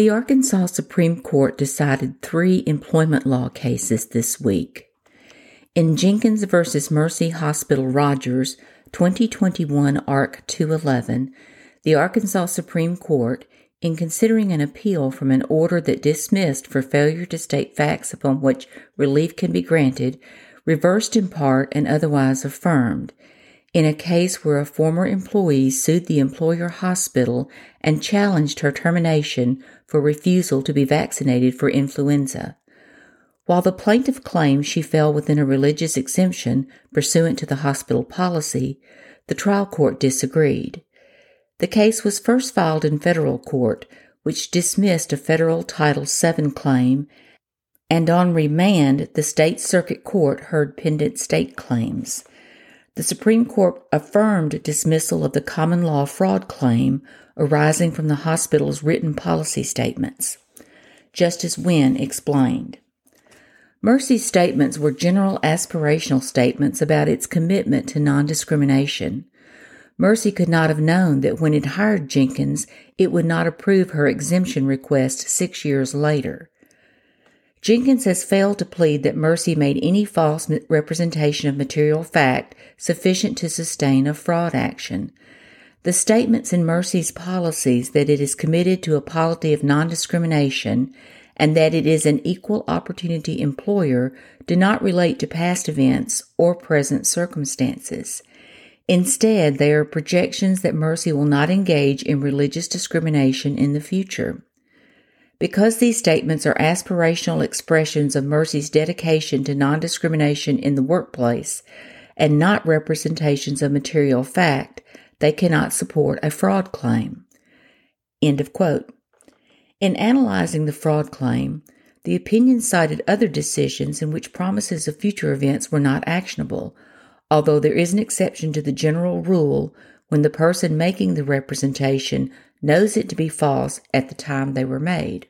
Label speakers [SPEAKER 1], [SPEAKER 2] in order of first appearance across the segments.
[SPEAKER 1] The Arkansas Supreme Court decided three employment law cases this week. In Jenkins v. Mercy Hospital Rogers 2021 ARC 211, the Arkansas Supreme Court, in considering an appeal from an order that dismissed for failure to state facts upon which relief can be granted, reversed in part and otherwise affirmed, in a case where a former employee sued the employer hospital and challenged her termination for refusal to be vaccinated for influenza. While the plaintiff claimed she fell within a religious exemption pursuant to the hospital policy, the trial court disagreed. The case was first filed in federal court, which dismissed a federal Title VII claim, and on remand, the state circuit court heard pendent state claims. The Supreme Court affirmed dismissal of the common law fraud claim arising from the hospital's written policy statements. Justice Wynne explained. Mercy's statements were general aspirational statements about its commitment to non discrimination. Mercy could not have known that when it hired Jenkins, it would not approve her exemption request six years later. Jenkins has failed to plead that Mercy made any false representation of material fact sufficient to sustain a fraud action. The statements in Mercy's policies that it is committed to a policy of non discrimination and that it is an equal opportunity employer do not relate to past events or present circumstances. Instead, they are projections that Mercy will not engage in religious discrimination in the future. Because these statements are aspirational expressions of Mercy's dedication to non discrimination in the workplace and not representations of material fact, they cannot support a fraud claim. End of quote. In analyzing the fraud claim, the opinion cited other decisions in which promises of future events were not actionable, although there is an exception to the general rule when the person making the representation knows it to be false at the time they were made.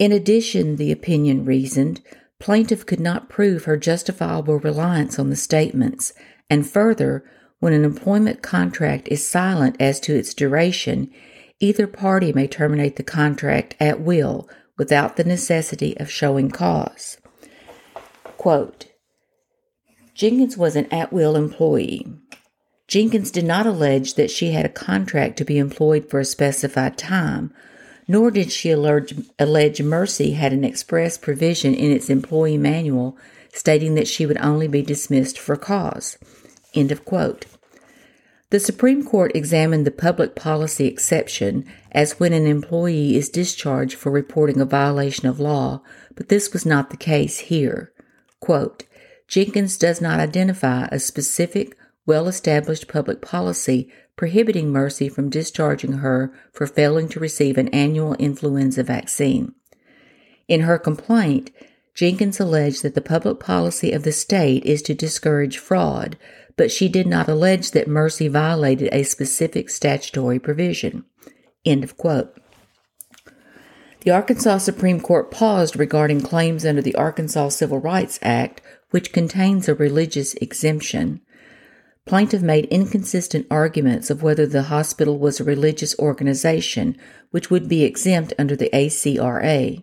[SPEAKER 1] In addition, the opinion reasoned, plaintiff could not prove her justifiable reliance on the statements, and further, when an employment contract is silent as to its duration, either party may terminate the contract at will without the necessity of showing cause. Quote, Jenkins was an at will employee. Jenkins did not allege that she had a contract to be employed for a specified time, nor did she allege, allege Mercy had an express provision in its employee manual stating that she would only be dismissed for cause. End of quote. The Supreme Court examined the public policy exception as when an employee is discharged for reporting a violation of law, but this was not the case here. Quote, Jenkins does not identify a specific, well established public policy prohibiting Mercy from discharging her for failing to receive an annual influenza vaccine. In her complaint, Jenkins alleged that the public policy of the state is to discourage fraud, but she did not allege that Mercy violated a specific statutory provision. End of quote. The Arkansas Supreme Court paused regarding claims under the Arkansas Civil Rights Act which contains a religious exemption. Plaintiff made inconsistent arguments of whether the hospital was a religious organization, which would be exempt under the ACRA.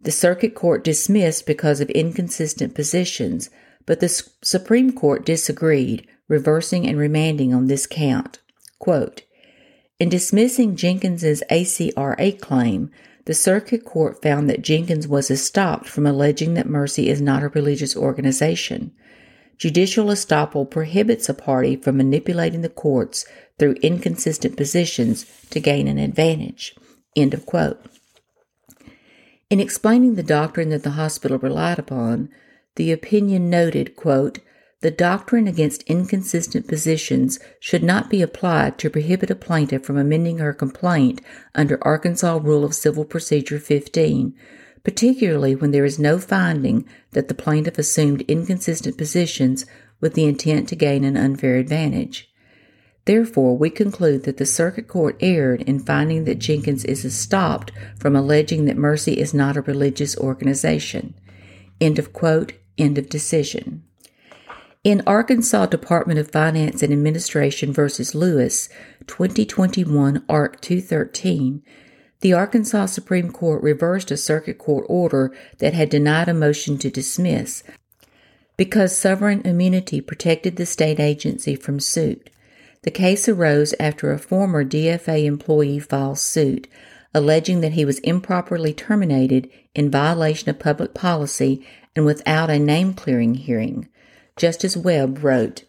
[SPEAKER 1] The circuit court dismissed because of inconsistent positions, but the Supreme Court disagreed, reversing and remanding on this count. Quote, in dismissing Jenkins's ACRA claim, the circuit court found that Jenkins was estopped from alleging that Mercy is not a religious organization. Judicial estoppel prohibits a party from manipulating the courts through inconsistent positions to gain an advantage. End of quote. In explaining the doctrine that the hospital relied upon, the opinion noted, quote, the doctrine against inconsistent positions should not be applied to prohibit a plaintiff from amending her complaint under Arkansas Rule of Civil Procedure 15, particularly when there is no finding that the plaintiff assumed inconsistent positions with the intent to gain an unfair advantage. Therefore, we conclude that the Circuit Court erred in finding that Jenkins is stopped from alleging that Mercy is not a religious organization. End of quote, end of decision. In Arkansas Department of Finance and Administration versus Lewis, 2021 ARC 213, the Arkansas Supreme Court reversed a circuit court order that had denied a motion to dismiss because sovereign immunity protected the state agency from suit. The case arose after a former DFA employee filed suit alleging that he was improperly terminated in violation of public policy and without a name clearing hearing. Justice Webb wrote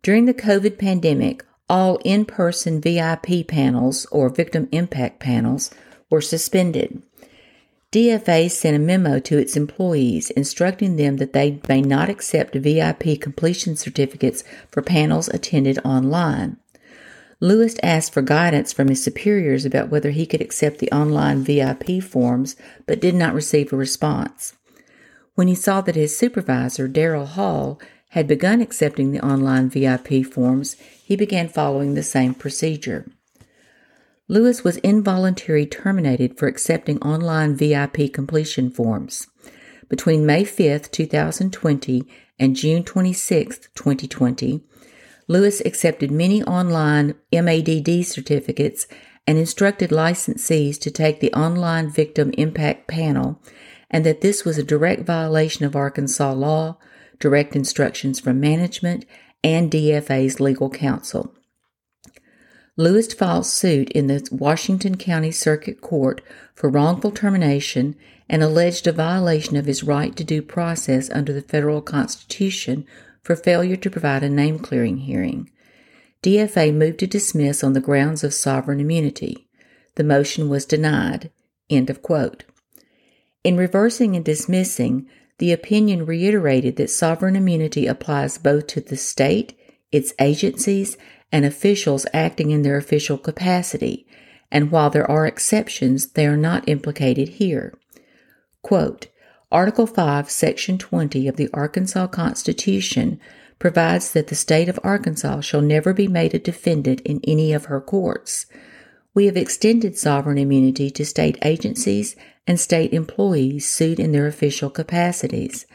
[SPEAKER 1] During the COVID pandemic, all in person VIP panels or victim impact panels were suspended. DFA sent a memo to its employees instructing them that they may not accept VIP completion certificates for panels attended online. Lewis asked for guidance from his superiors about whether he could accept the online VIP forms, but did not receive a response. When he saw that his supervisor, Daryl Hall, had begun accepting the online VIP forms, he began following the same procedure. Lewis was involuntarily terminated for accepting online VIP completion forms. Between May 5, 2020 and June 26, 2020, Lewis accepted many online MADD certificates and instructed licensees to take the online victim impact panel and that this was a direct violation of Arkansas law, direct instructions from management, and DFA's legal counsel. Lewis filed suit in the Washington County Circuit Court for wrongful termination and alleged a violation of his right to due process under the federal constitution for failure to provide a name clearing hearing. DFA moved to dismiss on the grounds of sovereign immunity. The motion was denied. End of quote. In reversing and dismissing, the opinion reiterated that sovereign immunity applies both to the state, its agencies, and officials acting in their official capacity, and while there are exceptions, they are not implicated here. Quote, Article 5, Section 20 of the Arkansas Constitution provides that the state of Arkansas shall never be made a defendant in any of her courts. We have extended sovereign immunity to state agencies and state employees sued in their official capacities.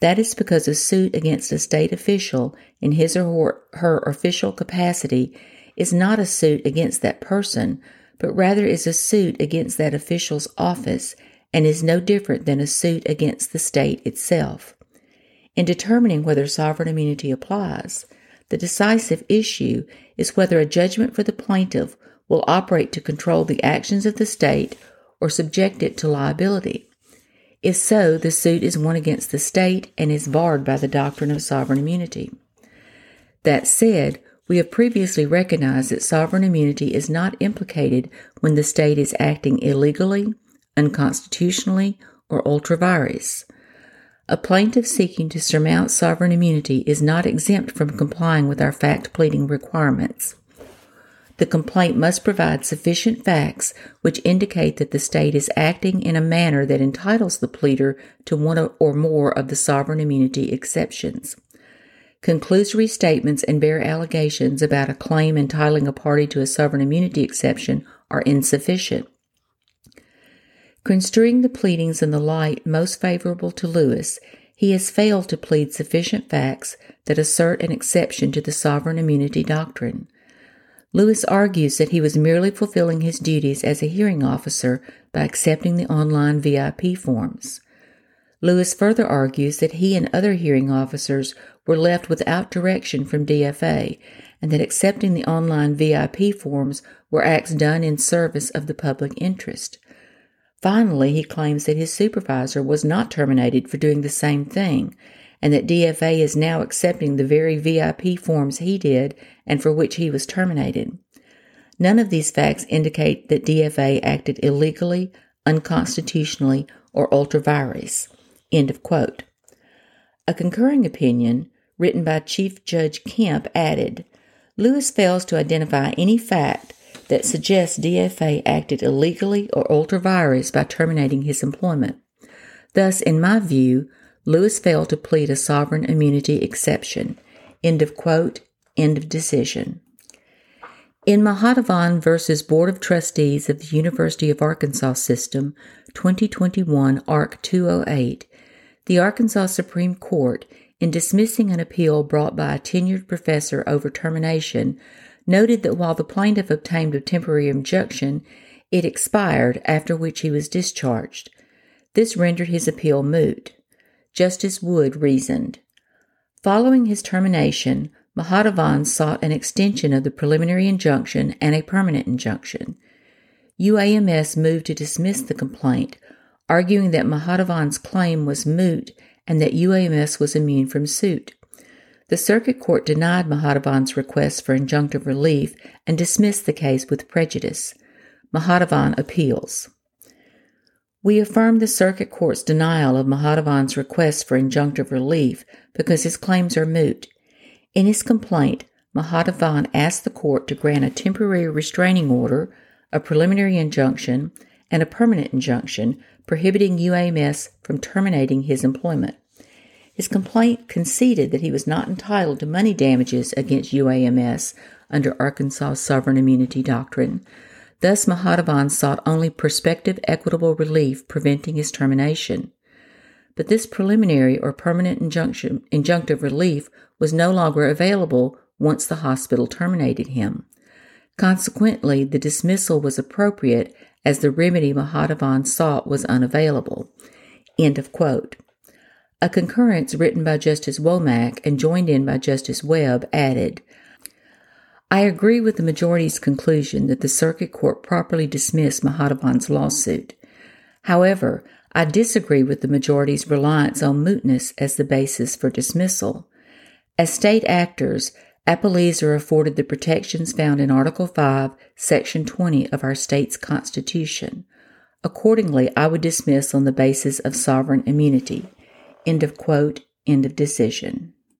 [SPEAKER 1] That is because a suit against a state official in his or her official capacity is not a suit against that person, but rather is a suit against that official's office and is no different than a suit against the state itself. In determining whether sovereign immunity applies, the decisive issue is whether a judgment for the plaintiff will operate to control the actions of the state or subject it to liability. If so, the suit is one against the state and is barred by the doctrine of sovereign immunity. That said, we have previously recognized that sovereign immunity is not implicated when the state is acting illegally, unconstitutionally, or ultra vires. A plaintiff seeking to surmount sovereign immunity is not exempt from complying with our fact pleading requirements the complaint must provide sufficient facts which indicate that the state is acting in a manner that entitles the pleader to one or more of the sovereign immunity exceptions. Conclusory statements and bare allegations about a claim entitling a party to a sovereign immunity exception are insufficient. Construing the pleadings in the light most favorable to Lewis, he has failed to plead sufficient facts that assert an exception to the sovereign immunity doctrine. Lewis argues that he was merely fulfilling his duties as a hearing officer by accepting the online VIP forms. Lewis further argues that he and other hearing officers were left without direction from DFA and that accepting the online VIP forms were acts done in service of the public interest. Finally, he claims that his supervisor was not terminated for doing the same thing and that DFA is now accepting the very VIP forms he did and for which he was terminated. None of these facts indicate that DFA acted illegally, unconstitutionally, or ultra vires. End of quote. A concurring opinion, written by Chief Judge Kemp, added Lewis fails to identify any fact that suggests DFA acted illegally or ultra vires by terminating his employment. Thus, in my view, Lewis failed to plead a sovereign immunity exception. End of quote. End of decision. In Mahadevan versus Board of Trustees of the University of Arkansas System, 2021 ARC 208, the Arkansas Supreme Court, in dismissing an appeal brought by a tenured professor over termination, noted that while the plaintiff obtained a temporary injunction, It expired, after which he was discharged. This rendered his appeal moot. Justice Wood reasoned. Following his termination, Mahadevan sought an extension of the preliminary injunction and a permanent injunction. UAMS moved to dismiss the complaint, arguing that Mahadevan's claim was moot and that UAMS was immune from suit. The circuit court denied Mahadevan's request for injunctive relief and dismissed the case with prejudice. Mahadevan appeals. We affirm the circuit court's denial of Mahadevan's request for injunctive relief because his claims are moot. In his complaint, Mahadevan asked the court to grant a temporary restraining order, a preliminary injunction, and a permanent injunction prohibiting UAMS from terminating his employment. His complaint conceded that he was not entitled to money damages against UAMS under Arkansas sovereign immunity doctrine. Thus, Mahadevan sought only prospective equitable relief preventing his termination. But this preliminary or permanent injunction, injunctive relief was no longer available once the hospital terminated him. Consequently, the dismissal was appropriate as the remedy Mahadevan sought was unavailable. End of quote. A concurrence written by Justice Womack and joined in by Justice Webb added, I agree with the majority's conclusion that the circuit court properly dismissed Mahadevan's lawsuit. However, I disagree with the majority's reliance on mootness as the basis for dismissal. As state actors, appellees are afforded the protections found in Article 5, Section 20 of our state's Constitution. Accordingly, I would dismiss on the basis of sovereign immunity. End of quote, end of decision.